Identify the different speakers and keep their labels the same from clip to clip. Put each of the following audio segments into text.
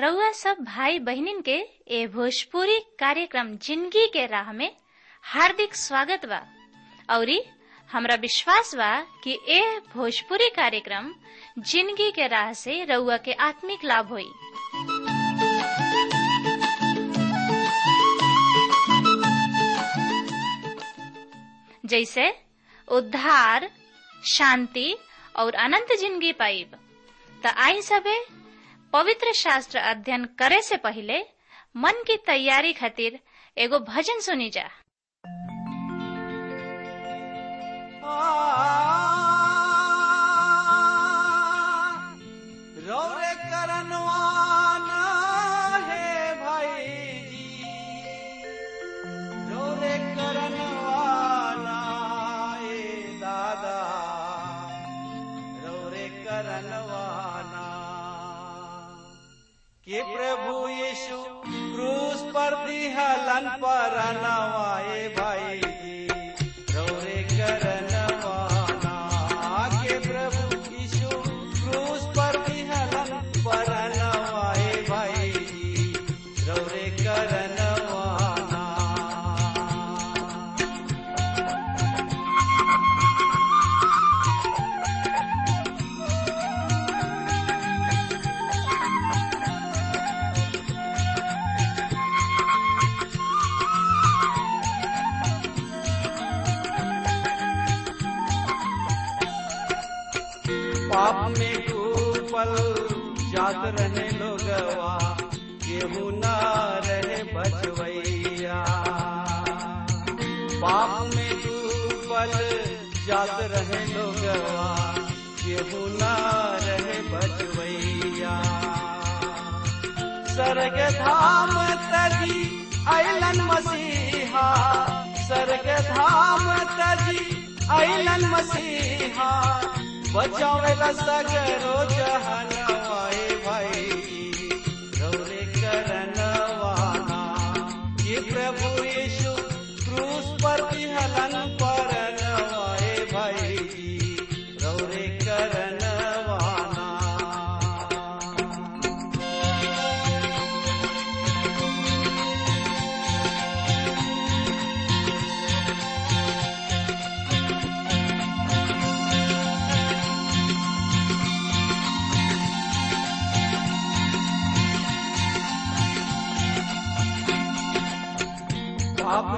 Speaker 1: रउआ सब भाई बहिनीन के ए भोजपुरी कार्यक्रम ज़िंदगी के राह में हार्दिक स्वागत बा। औरी हमरा विश्वास बा कि ए भोजपुरी कार्यक्रम ज़िंदगी के राह से रउआ के आत्मिक लाभ होई। जैसे उद्धार, शांति और अनंत ज़िंदगी पाइब। त आई सबे पवित्र शास्त्र अध्ययन करे से पहले मन की तैयारी खातिर एगो भजन सुनी जा।
Speaker 2: रौरे पाप। में डूबल जात रहे लोगवा केहू न रहे बचवैया। पाप में डूबल जात रहे लोगवा केहू न रहे बचवैया। स्वर्ग धाम तजी अलन मसीहा। स्वर्ग धाम तजी अलन मसीहा। बचावेला सगरो जहनवाए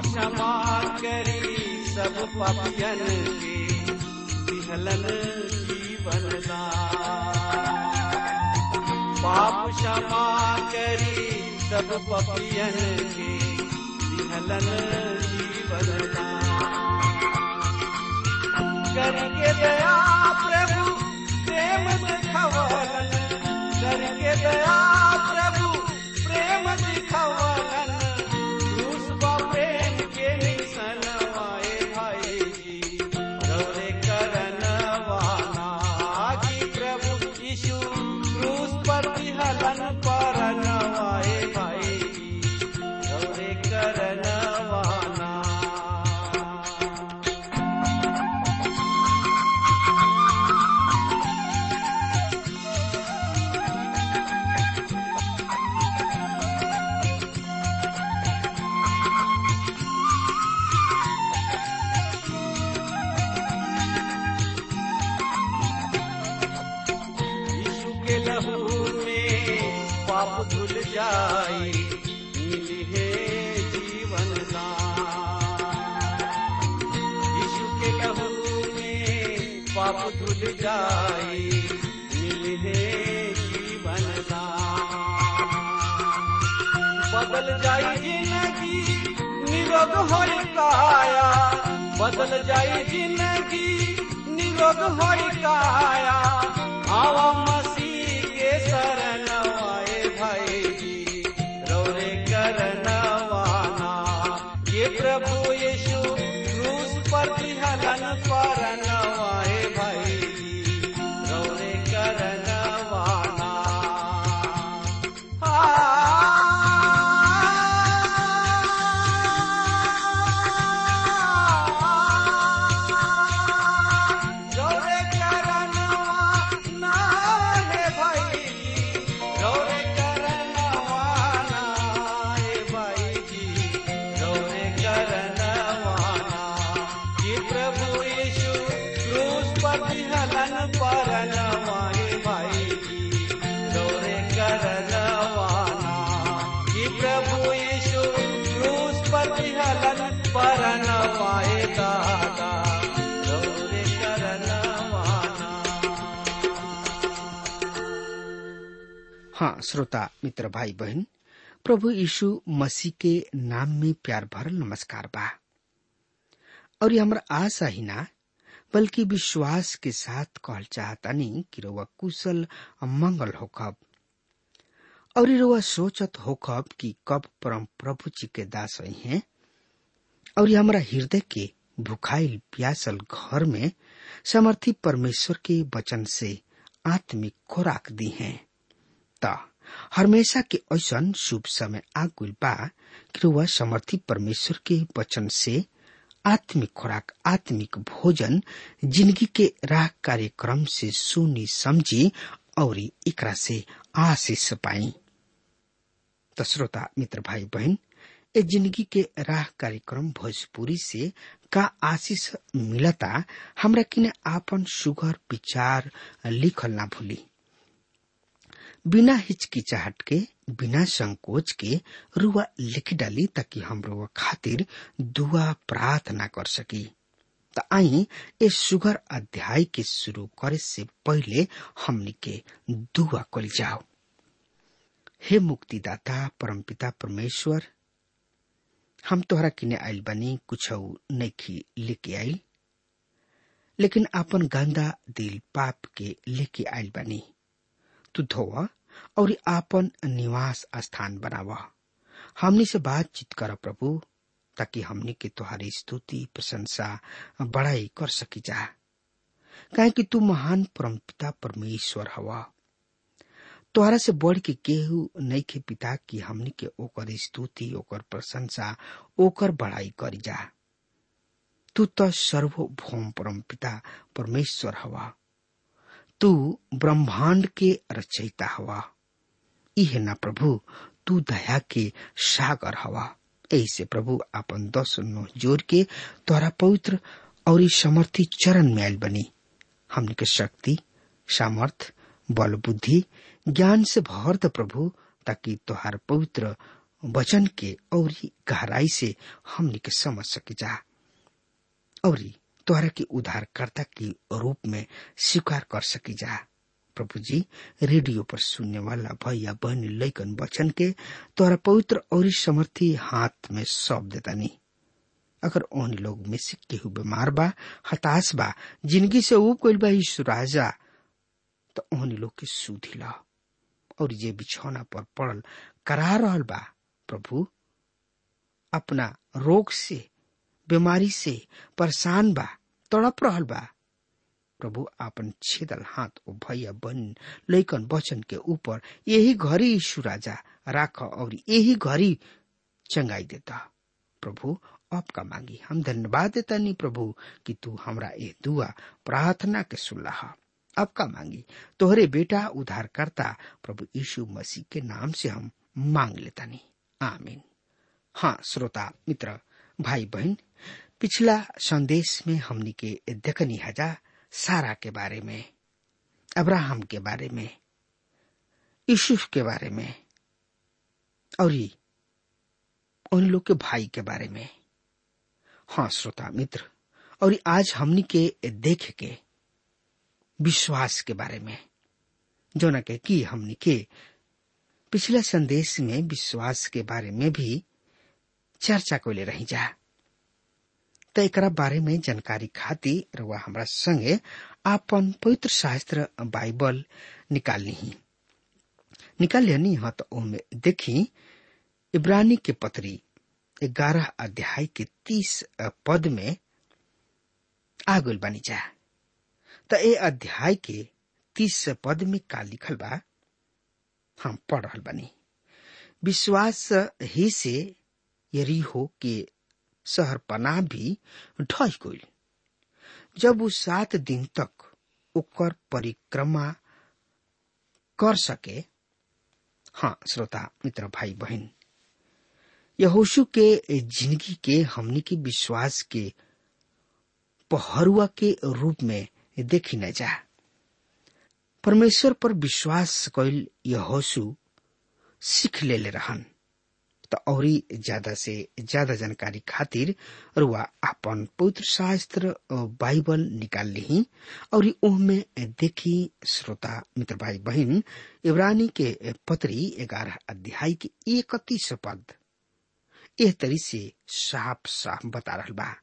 Speaker 2: क्षमा करी सब पापियन के विहलन जीवन पाप क्षमा करी सब पापियन के विहलन जीवन करके दया प्रभु, प्रेम दिखवलन करके दया प्रभु চল যাই জিন্দগি নিরোগ হয় কায়া। আওয়াম हाँ
Speaker 3: श्रोता, मित्र भाई बहन प्रभु यीशु मसीह के नाम में प्यार भरल नमस्कार बा। और ये हमारा आशा ही ना, बल्कि विश्वास के साथ कहल चाहता नहीं कि रउआ कुशल मंगल होखब। और ये रउआ सोचत होखब कि कब परम प्रभु जी के दास हैं। और ये हमारा हृदय के भुखाइल प्यासल घर में समर्थी परमेश्वर के वचन से आत्मिक खुराक दी हैं। त हमेशा के ऐसन शुभ समय आगुल बा रउआ समर्थी परमेश्वर के वचन से आत्मिक खुराक, आत्मिक भोजन, ज़िंदगी के राह कार्यक्रम से सुनी समझी और एकरा से आशीष पाई। तो श्रोता, मित्र भाई बहन, ए ज़िंदगी के राह कार्यक्रम भोजपुरी से का आशीष मिलता, हमरा किने आपन सुगर विचार लिखल ना भूली। बिना हिचकिचाहट के, बिना संकोच के रुआ लिख डाली ताकि हम रुआ खातिर दुआ प्रार्थना कर सकी। त आई ए सुगर अध्याय के शुरू करे से पहले हमनी के दुआ कल जाओ। हे मुक्तिदाता, परमपिता परमेश्वर, हम तोहरा किने आइल बनी, कुछ नैखी लेके आइल, लेकिन आपन गंदा दिल पाप के लेके आइल बनी। तू धोवा और आपन निवास स्थान बनावा। हमनी से बातचीत कर प्रभु, ताकि हमनी के तुहारी स्तुति, प्रशंसा बड़ाई कर सकी जा। काहे कि तू महान परमपिता परमेश्वर हवा। तोहरा से बढ़ के केहू नहीं के पिता की हमनी के ओकर स्तुति, ओकर प्रशंसा, ओकर बड़ाई करी जा। तू तो सर्वभौम परम पिता परमेश्वर हवा। तू ब्रह्मांड के रचयिता हवा। इहे ना प्रभु, तू दया के सागर हवा। ऐसे प्रभु अपन दस नो ज़ोर के तोरा पवित्र और समर्थी चरण में बनी। हमने के शक्ति, सामर्थ, बल बुद्धि, ज्ञान से भर द प्रभु, ताकि तोहार पवित्र वचन के और गहराई से हमने के समझ सके जा। और तोहरा के उद्धारकर्ता के रूप में स्वीकार कर सकी जा। प्रभु जी रेडियो पर सुनने वाला भैया, बहन लैकन वचन के तोहरा पवित्र और समर्थी हाथ में सौंप देता नहीं अगर ओन लोग में से केहू बीमार बा, हताश बा ज़िंदगी से ऊब कोई बा यीशु राजा तो ओन लोग के सुधी ला। और ये बिछौना पर पड़ल करा रहल बा, प्रभु, अपना रोग से बीमारी से परेशान बा, तड़प रहल बा। प्रभु आपन छेदल हाथ ओ भैया बन लैकन वचन के ऊपर यही घड़ी यीशु राजा राख और यही घड़ी चंगाई देता। प्रभु, आपका मांगी हम धन्यवाद देता नहीं प्रभु कि तू हमरा ये दुआ प्रार्थना के सुल्लाह। आपका मांगी तोहरे बेटा उद्धार करता प्रभु यीशु मसीह के नाम से हम मांग लेता नहीं आमीन। हाँ श्रोता मित्र भाई बहन पिछला संदेश में हमने के देखनी हजा सारा के बारे में, अब्राहम के बारे में, यूसुफ के बारे में, और ये उन लोग के भाई के बारे में। हाँ श्रोता मित्र, और आज हमनी के देख के विश्वास के बारे में, जो न के कि हमनी के पिछले संदेश में विश्वास के बारे में भी चर्चा को रही जा तो एक बारे में जानकारी खातिर रउआ हमरा संगे आपन पवित्र शास्त्र, बाइबल निकालनी ही निकाल लेनी हाँ तो ओमे देखी इब्रानी के पत्री ग्यारह अध्याय के तीस पद में आगुल बनी जा तो ए अध्याय के तीस पद में का लिखल बा? हम पढ़ रहा बनी। विश्वास ही से यरी हो के शहर पनाह भी ढह गई जब वो सात दिन तक ओकर परिक्रमा कर सके हाँ श्रोता, मित्र, भाई, बहन, यहोशु के ज़िंदगी के, हमनी के विश्वास के पहरुआ के रूप में देखी न जा। परमेश्वर पर विश्वास कैल यहोशु सीख ले ले रहन। तो और ज़्यादा से ज़्यादा जानकारी खातिर रुआ अपन पवित्र शास्त्र बाइबल निकाल ली और ओहमे देखी श्रोता, मित्र भाई बहन इब्रानी के पत्री ग्यारह अध्याय के इकतीस पद। एह तरी से साफ़ साफ़ बता रहा बा।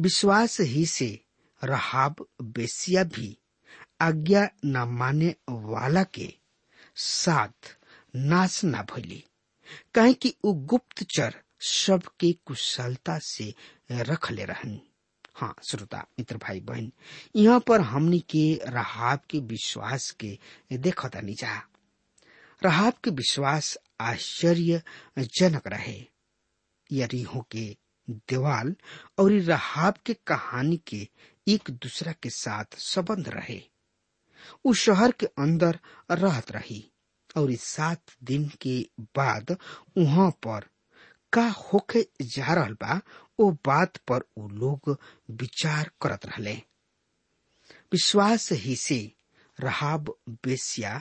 Speaker 3: विश्वास ही से रहाब, बेसिया भी आज्ञा न माने वाला के साथ नाश न भइली। काहे कि उ गुप्तचर सबके कुशलता से रख ले रहन। हाँ श्रोता, मित्र भाई, बहन, यहाँ पर हमने के रहाब के विश्वास के देखता जा रहाब के विश्वास आश्चर्यजनक रहे। यरीहो के देवाल और रहाब के कहानी के एक दूसरा के साथ संबंध रहे। उस शहर के अंदर रहत रही। और सात दिन के बाद वहाँ पर का होके जा रहल बा, ओ बात पर उ लोग विचार करत रहले। विश्वास ही से रहाब बेसिया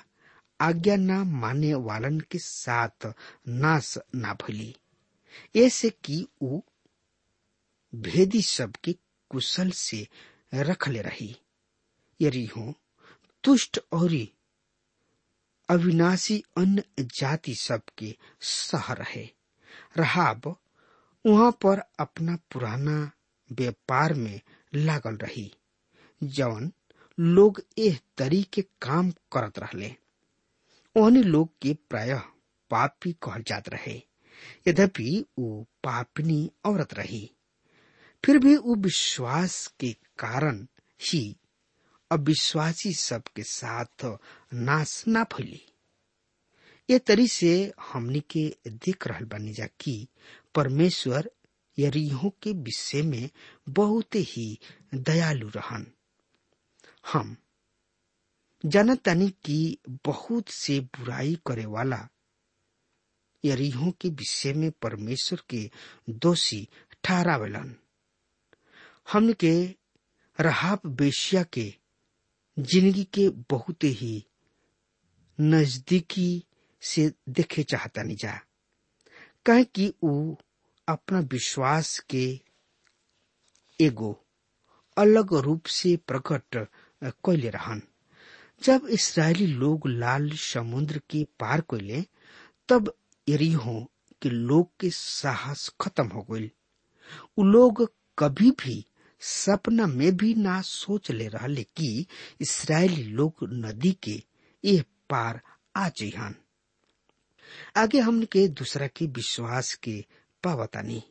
Speaker 3: आज्ञा न माने वालन के साथ नाश ना भली ऐसे कि उ भेदी सबके कुशल से रखले रही। यदि हो दुष्ट और अविनाशी अन्य जाति सबके शहर है रहाब वहाँ पर अपना पुराना व्यापार में लागल रही। जवन लोग एह तरी के काम करत रहले। ओहनी लोग के प्रायः पापी कहल जात रहे। यद्यपि वो पापनी औरत रही। फिर भी वो विश्वास के कारण ही अविश्वासी सबके साथ नाश ना फैली। ये तरी से हमनी के देख रहा बानी जा कि परमेश्वर यरीहो के विषय में बहुत ही दयालु रहन। हम जानतानी की बहुत से बुराई करे वाला यरीहो के विषय में परमेश्वर के दोषी ठहरावेलन। हमन के रहाब बेशिया के ज़िंदगी के बहुत ही नजदीकी से देखे चाहता नहीं जा। कहे कि उ अपना विश्वास के एगो अलग रूप से प्रकट कैले रहन। जब इसराइली लोग लाल समुद्र के पार कैले तब यरीहो के लोग के साहस खत्म हो गई उ लोग कभी भी सपना में भी ना सोच ले रहे कि इसराइली लोग नदी के ये पार आ जइहन। आगे हमन के दूसरा के विश्वास के पावतानी।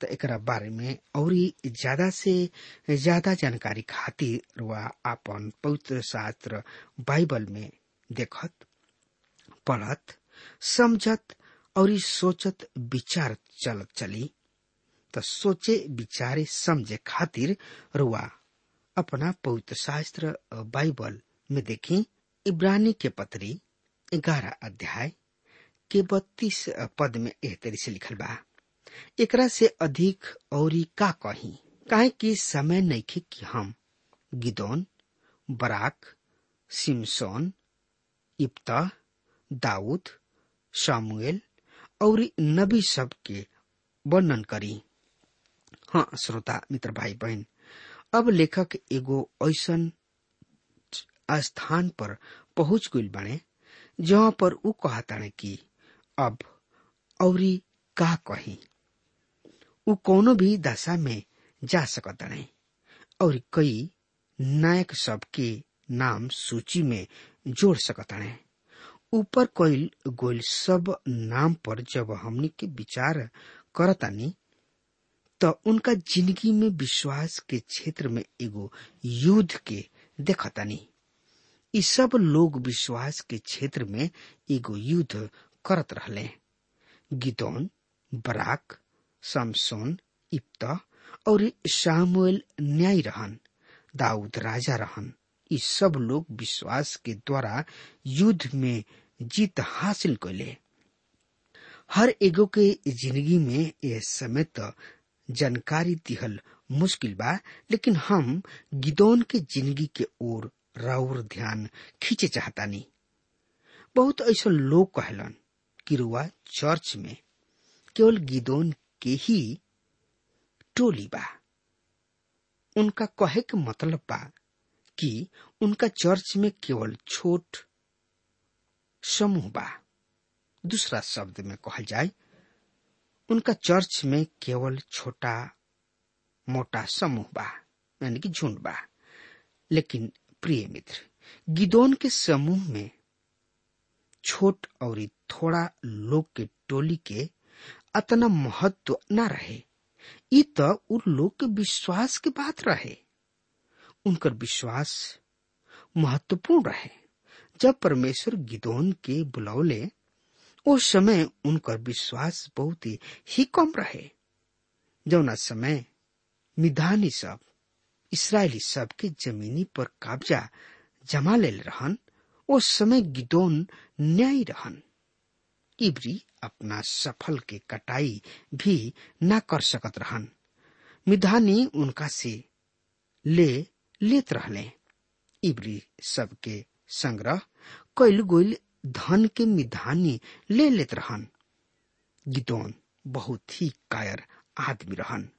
Speaker 3: तो एक बारे में और ज़्यादा से ज़्यादा जानकारी खातिर वह अपन पवित्र शास्त्र बाइबल में देखत, पढ़त, समझत और सोचत, विचार चलत चली। तो सोचे, विचारे, समझे खातिर रुआ अपना पवित्र शास्त्र बाइबल में देखी, इब्रानी के पत्री ग्यारह अध्याय, के बत्तीस पद में एह तरी से लिखल बा। एकरा से अधिक और का कही? काहे कि समय नहीं कि हम, गिदोन, बराक, सिमसोन, इप्ता, दाऊद, सामुएल, और नबी सब के वर्णन करी। हाँ श्रोता, मित्र भाई बहन अब लेखक एगो ऐसन स्थान पर पहुँच गई बने जहाँ पर उ कहताने कि, अब औरी का कही? उ कोनो भी दशा में जा सकताने और कई नायक सब के नाम सूची में जोड़ सकताने ऊपर कोई गोल सब नाम पर जब हमनी के विचार करतानी तो उनका ज़िंदगी में विश्वास के क्षेत्र में एगो युद्ध के देखतानी। ई सब लोग विश्वास के क्षेत्र में एगो युद्ध करत रहले। गिदोन, बराक, समसोन, इप्ता और सामुएल न्याय रहन, दाऊद राजा रहन। ई सब लोग विश्वास के द्वारा युद्ध में जीत हासिल कैले हर एगो के ज़िंदगी में यह समय तो जानकारी दिहल मुश्किल बा, लेकिन हम गिदौन के ज़िंदगी के ओर राउर ध्यान खींचे चाहतानी। बहुत ऐसा लोग कहलन कि रुआ चर्च में केवल गिदोन के ही टोली बा। उनका कहे के मतलब बा कि उनका चर्च में केवल छोट समूह बा। दूसरा शब्द में कहल जाए उनका चर्च में केवल छोटा, मोटा समूह बा, यानी कि झुंड बा। लेकिन प्रिय मित्र, गिदोन के समूह में छोट और थोड़ा लोग के टोली के अतना महत्व न रहे। तो उन लोग के विश्वास के बात रहे। उनकर विश्वास महत्वपूर्ण रहे। जब परमेश्वर गिदोन के बुलौले उस समय उनकर विश्वास बहुत ही कम रहे। जौना समय मिधानी सब, इसराइली सब के जमीनी पर कब्जा जमा ले रहन, उस समय गिदोन न्याय रहन। इबरी अपना सफल के कटाई भी न कर सकत रहन। मिधानी उनका से ले, लेत रहले। इबरी सबके संग्रह कैल गोल धन के मिधानी ले लेत रहन। गिदोन बहुत ही कायर आदमी रहन।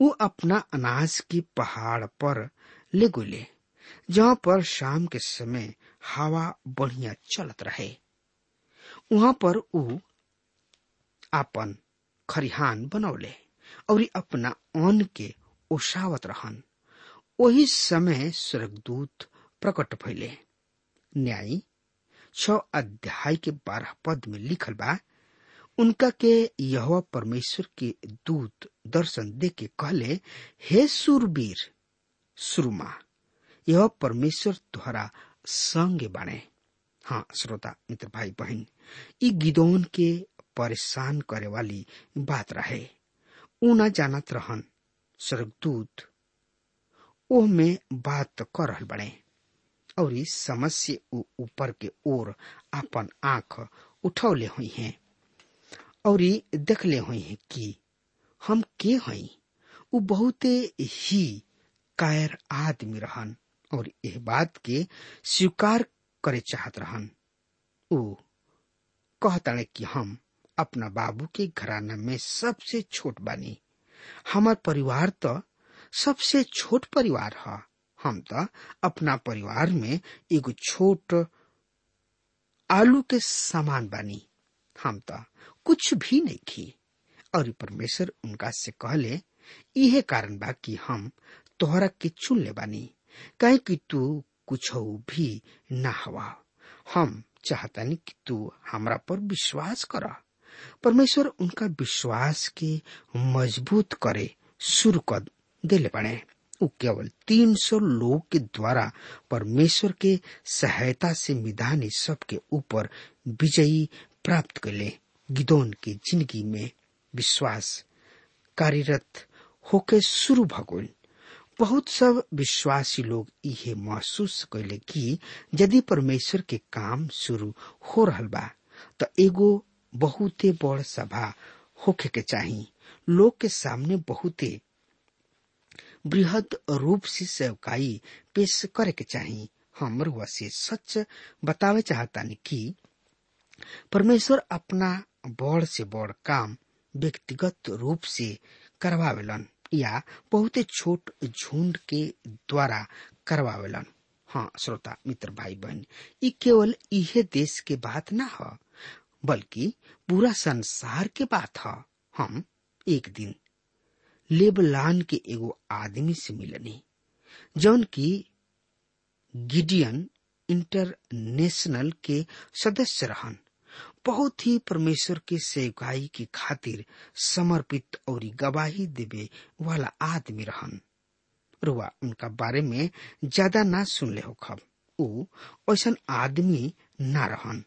Speaker 3: वो अपना अनाज की पहाड़ पर ले गोले, जहाँ पर शाम के समय हवा बढ़िया चलत रहे। वहाँ पर ऊ आपन खरिहान बनौले और अपना अन्न के ओसावत रहन। वही समय स्वर्गदूत प्रकट भइले। न्याय छ अध्याय के बारह पद में लिखल बा, उनका के यह परमेश्वर के दूत दर्शन दे के कहले, हे सुरवीर सुरमा यह परमेश्वर तुहरा संग बाणे हाँ श्रोता, मित्र, भाई, बहन, ई गिदोन के परेशान करे वाली बात रहे। ऊ न जानत रहन, स्वर्गदूत, ओह में बात कर रहल बने और इस समझ से ऊपर के ओर अपन आँख उठौले हुई हैं और देखले हुई हैं कि हम के हई ऊ बहुते ही कायर आदमी रहन और यह बात के स्वीकार करे चाहत रहन। ऊ कहताड़े कि हम अपना बाबू के घराना में सबसे छोट बानी। हमार परिवार तो सबसे छोट परिवार है। हम तो अपना परिवार में एगो छोट आलू के समान बानी। हम तो कुछ भी नहीं खी और परमेश्वर उनका से कहले, यह कारण बा कि हम तोहरा के चुन ले बानी। कहे कि तू कुछ भी ना हवा। हम चाहतानी कि तू हमरा पर विश्वास कर। परमेश्वर उनका विश्वास के मज़बूत करे शुरू कर दिले बने। उ केवल तीन सौ लोग के द्वारा परमेश्वर के सहायता से मिधानी सबके ऊपर विजयी प्राप्त कर ले गिदोन के ज़िंदगी में विश्वास कार्यरत होके शुरू भगोल बहुत सब विश्वासी लोग इहे महसूस कैले कि यदि परमेश्वर के काम शुरू हो रहल बा तो एगो बहुते बड़ सभा होखे के चाही। लोग के सामने बहुते बृहद रूप से सेवकाई पेश करे के चाही हम से सच बतावे चाहतानी कि परमेश्वर अपना बड़ से बड़ काम व्यक्तिगत रूप से करवावेलन या बहुते छोट झुंड के द्वारा करवावेलन। हाँ श्रोता, मित्र भाई बहन ई केवल इहे देश के बात ना ह, बल्कि पूरा संसार के बात ह। हम एक दिन लेबलान के एगो आदमी से मिलनी, जौन की गिडियन इंटरनेशनल के सदस्य रहन। बहुत ही परमेश्वर के सेवकाई की खातिर समर्पित और गवाही देवे वाला आदमी रहन। रुआ, उनका बारे में ज़्यादा ना सुनले हो खब। ऊ ऐसा आदमी ना रहन,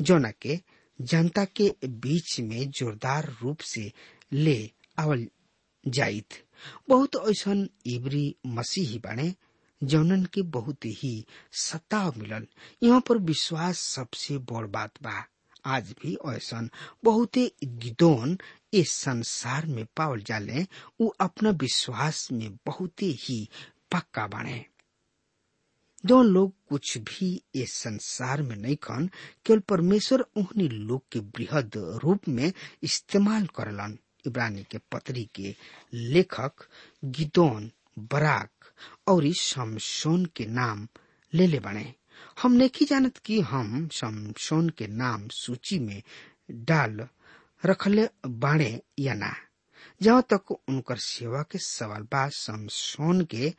Speaker 3: जोना के जनता के बीच में जोरदार रूप से ले आवल जाइत बहुत ऐसा इबरी मसीही बने, जौनन के बहुत ही सताव मिलल यहाँ पर विश्वास सबसे बड़ बात बा। आज भी ऐसा बहुते गिदोन इस संसार में पावल जाले, उ अपना विश्वास में बहुते ही पक्का बने। जो लोग कुछ भी इस संसार में नहीं खन केवल परमेश्वर उन्हीं लोग के बृहद रूप में इस्तेमाल करलन। इब्रानी के पत्री के लेखक गिदोन, बराक और शमशोन के नाम ले ले बने। हम नहीं जानत कि हम शमशोन के नाम सूची में डाल रखले बाणे या ना? जहाँ तक उनकर सेवा के सवाल बा, शमशोन के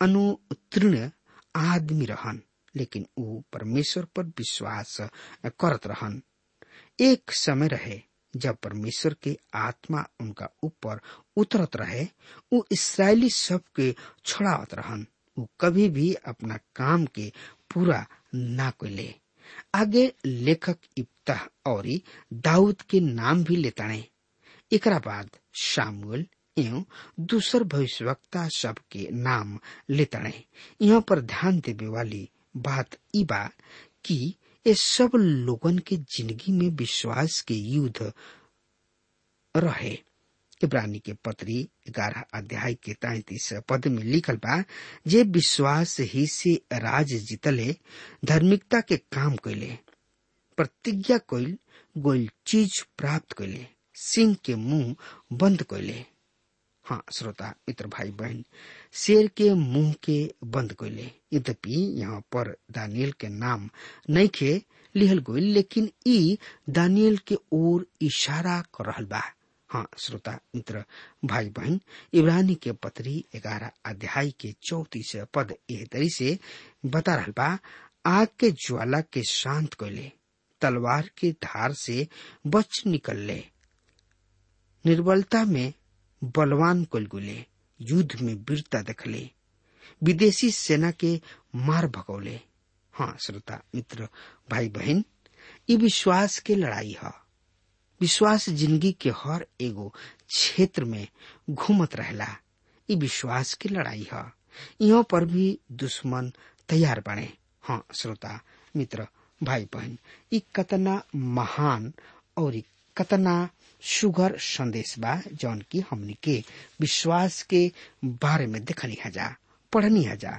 Speaker 3: अनुतीर्ण आदमी रहन, लेकिन ऊ परमेश्वर पर विश्वास करत रहन। एक समय रहे जब परमेश्वर के आत्मा उनका ऊपर उतरत रहे, वो इसराइली सब के छोड़ावत रहन। ऊ कभी भी अपना काम के पूरा ना कोले। आगे लेखक इब्तह और दाऊद के नाम भी लेताणे एकरा बाद शामुएल एवं दूसर भविष्यवक्ता सब के नाम लेताणे यहाँ पर ध्यान देवे वाली बात ई बा कि ये सब लोगन के ज़िंदगी में विश्वास के युद्ध रहे। इब्रानी के पत्री ग्यारह अध्याय के तैतीस पद में लिखल बा, जे विश्वास ही से राज जीतले, धार्मिकता के काम कैले, प्रतिज्ञा कैल, गोल चीज़ प्राप्त कैले, सिंह के मुँह बंद कैले। हाँ श्रोता मित्र भाई बहन शेर के मुँह के बंद कैले यद्यपि यहाँ पर दानियल के नाम नहीं खे लिहल गई लेकिन ई दानियल के ओर इशारा कर रहल बा। हाँ श्रोता मित्र भाई बहन इब्रानी के पत्री ग्यारह अध्याय के चौतीस पद एह तरी से बता रहल बा, आग के ज्वाला के शांत कैले तलवार के धार से बच निकलले। निर्बलता में बलवान कुलगुले युद्ध में वीरता देखले, विदेशी सेना के मार भगौले। हाँ श्रोता, मित्र भाई बहन ये विश्वास के लड़ाई है। विश्वास ज़िंदगी के हर एगो क्षेत्र में घूमत रहला। ये विश्वास की लड़ाई है। यहाँ पर भी दुश्मन तैयार बने। हाँ श्रोता, मित्र भाई बहन ये कतना महान और कतना सुगर संदेश बा जौन की हमनी के विश्वास के बारे में देखनी हजा, पढ़नी हजा,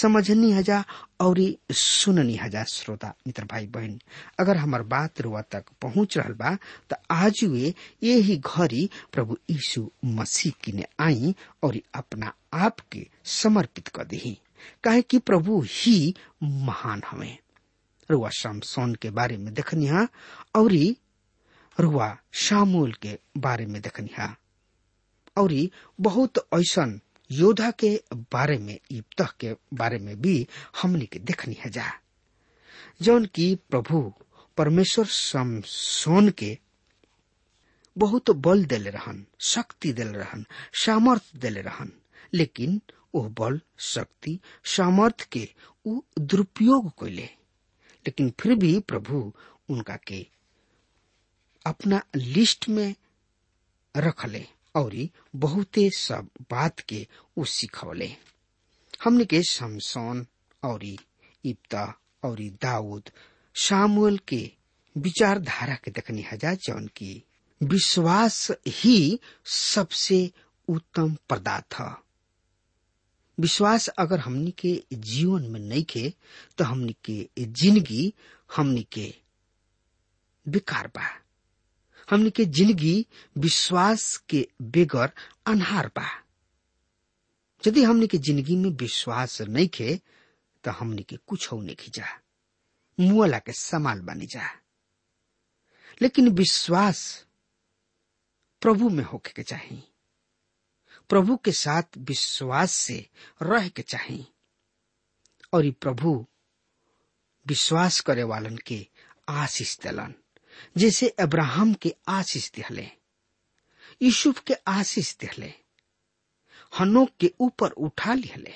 Speaker 3: समझनी हजा और सुननी हजा श्रोता, मित्र भाई बहन अगर हमार बात रुआ तक पहुँच रहा बा तो आज वे यही घड़ी प्रभु यीशु मसीह की ने आई और अपना आप के समर्पित कर दी काहे कि प्रभु ही महान हमें रुआ शमसोन के बारे में देखनी और रुआ शामुल के बारे में देखनी हा और बहुत ऐसा योद्धा के बारे में इब्तह के बारे में भी हमने के देखनी है जा। जौन की प्रभु परमेश्वर समसोन के बहुत बल दिले रहन, शक्ति दिले रहन सामर्थ्य दिले रहन, लेकिन वो बल, शक्ति सामर्थ्य के उ दुरुपयोग कैले लेकिन फिर भी प्रभु उनका के अपना लिस्ट में रखले और बहुते सब बात के उ सिखौले हमने के शमसोन और इब्ता और दाऊद, शामुएल के विचारधारा के देखनी हजा जौन की विश्वास ही सबसे उत्तम पदार्थ विश्वास अगर हमनी के जीवन में नहीं खे तो हमनी के ज़िंदगी हमनी के बेकार बा। हमनी के ज़िंदगी विश्वास के बेगर अनहार बा यदि हमनी के ज़िंदगी में विश्वास नहीं खे तो हमनी के कुछ नहीं जा मुआला के समाल बनी जा। लेकिन विश्वास प्रभु में होके के चाहिए प्रभु के साथ विश्वास से रह के चाहिए और ये प्रभु विश्वास करे वालन के आशीष दिलन। जैसे अब्राहम के आशीष दिहले यूसुफ के आशीष दिहले हनोक के ऊपर उठा लिहले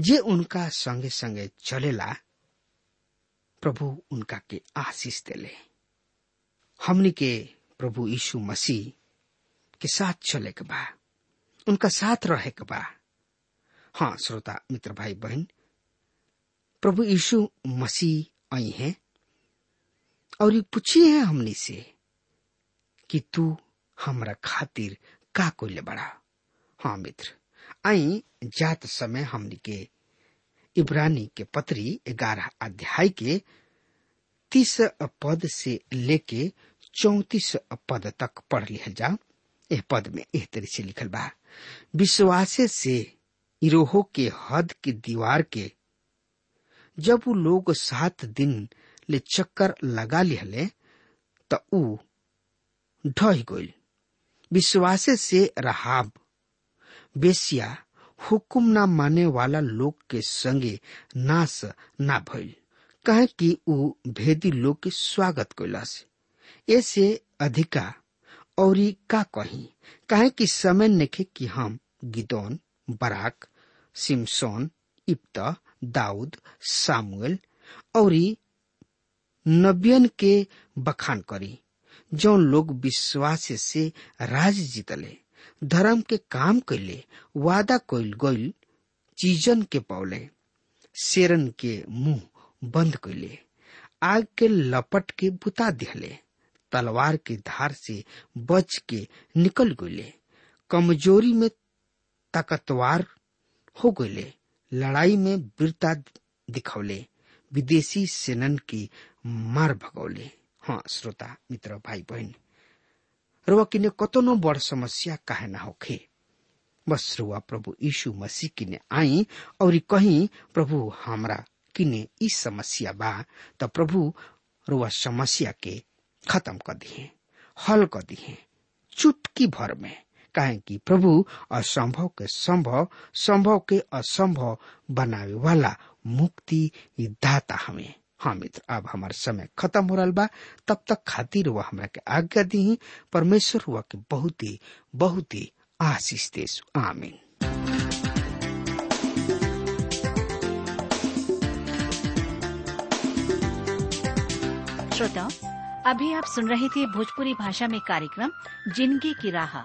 Speaker 3: जे उनका संगे संगे चलेला, प्रभु उनका के आशीष दिले हमनी के प्रभु यीशु मसीह के साथ चले के बा। उनका साथ रहे के बा। हाँ श्रोता, मित्र, भाई, बहन, प्रभु यीशु मसीह आई हैं। और ये पूछिए है हमने से कि तू हमरा खातिर का कोई बड़ा? हाँ मित्र आई जात समय हमनी के इब्रानी के पत्री ग्यारह अध्याय के तीस पद से लेके चौतीस पद तक पढ़ लिया जा। एह पद में एह तरह से लिखल बा। विश्वासे से इरोहो के हद की दीवार के जब वो लोग सात दिन ले चक्कर लगा लिहले, त ऊ ढह गइल। विश्वासे से रहाब। बेसिया, हुकुम ना माने वाला लोग के संगे नाश ना भइल। कहे कि ऊ भेदी लोग के स्वागत कैलस ऐसे अधिका, और का कही? कहे कि समय नेखे कि हम गिदौन, बराक, सिमसोन इप्ता दाऊद, सामुएल, और नबियन के बखान करी। जो लोग विश्वास से राज जीतले, धर्म के काम कैले, वादा कैल गईल चीजन के पौले शेरन के मुँह बंद कैले, आग के लपट के बुता दिहले, तलवार की धार से बच के निकल गईले कमज़ोरी में ताकतवार हो गईले लड़ाई में वीरता दिखौले विदेशी सेनन की मार भगौले हाँ श्रोता, मित्र भाई बहन रुआ किने कतनो बड़ समस्या काहे ना होखे बस रुआ प्रभु यीशु मसीह किने आई, और कहीं प्रभु हमरा किने ई समस्या बा, त प्रभु रुआ समस्या के खत्म कर दिए हल कर दिए चुटकी भर में। काहे कि प्रभु असंभव के संभव संभव के असंभव बनावे वाला मुक्ति दाता हमें। हाँ मित्र, अब हमार समय खत्म हो रहा बा। तब तक खातिर वह हमरा के आज्ञा दी परमेश्वर हुआ के बहुत ही बहुत ही आशीष देश आमीन।
Speaker 4: श्रोताओं, अभी आप सुन रहे थे भोजपुरी भाषा में कार्यक्रम, ज़िंदगी की राह।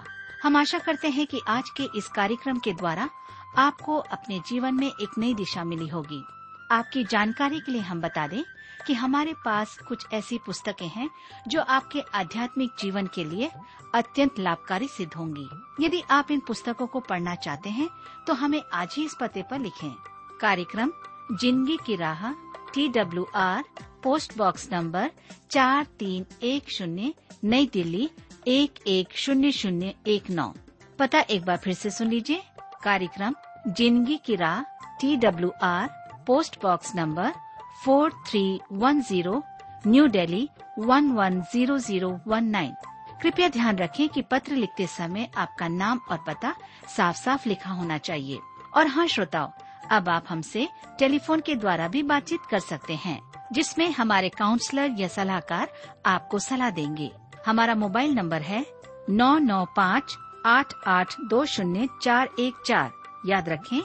Speaker 4: हम आशा करते हैं कि आज के इस कार्यक्रम के द्वारा आपको अपने जीवन में एक नई दिशा मिली होगी। आपकी जानकारी के लिए हम बता दें कि हमारे पास कुछ ऐसी पुस्तकें हैं जो आपके आध्यात्मिक जीवन के लिए अत्यंत लाभकारी सिद्ध होंगी। यदि आप इन पुस्तकों को पढ़ना चाहते हैं तो हमें आज ही इस पते पर लिखें। कार्यक्रम, ज़िंदगी की राह T W R post box number चार तीन एक शून्य, नई दिल्ली, एक एक शून्य शून्य एक नौ। पता एक बार फिर से सुन लीजिए। कार्यक्रम, ज़िंदगी की राह T W R post box number four three one zero, New Delhi one one zero zero one nine. कृपया ध्यान रखें कि पत्र लिखते समय आपका नाम और पता साफ़ साफ़ लिखा होना चाहिए। और हाँ श्रोताओं, अब आप हमसे टेलीफोन के द्वारा भी बातचीत कर सकते हैं, जिसमें हमारे काउंसलर या सलाहकार आपको सलाह देंगे। हमारा मोबाइल नंबर है नौ नौ पाँच आठ आठ दो शून्य चार एक चार। याद रखें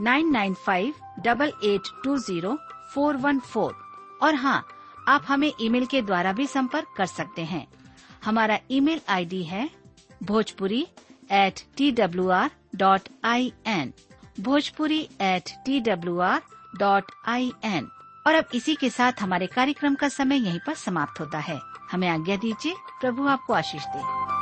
Speaker 4: nine nine five double eight two zero four one four. और हाँ आप हमें ईमेल के द्वारा भी संपर्क कर सकते हैं। हमारा ईमेल आईडी है Bhojpuri at T W R dot I N Bhojpuri at T W R dot I N और अब इसी के साथ हमारे कार्यक्रम का समय यहीं पर समाप्त होता है। हमें आज्ञा दीजिए, प्रभु आपको आशीष दे।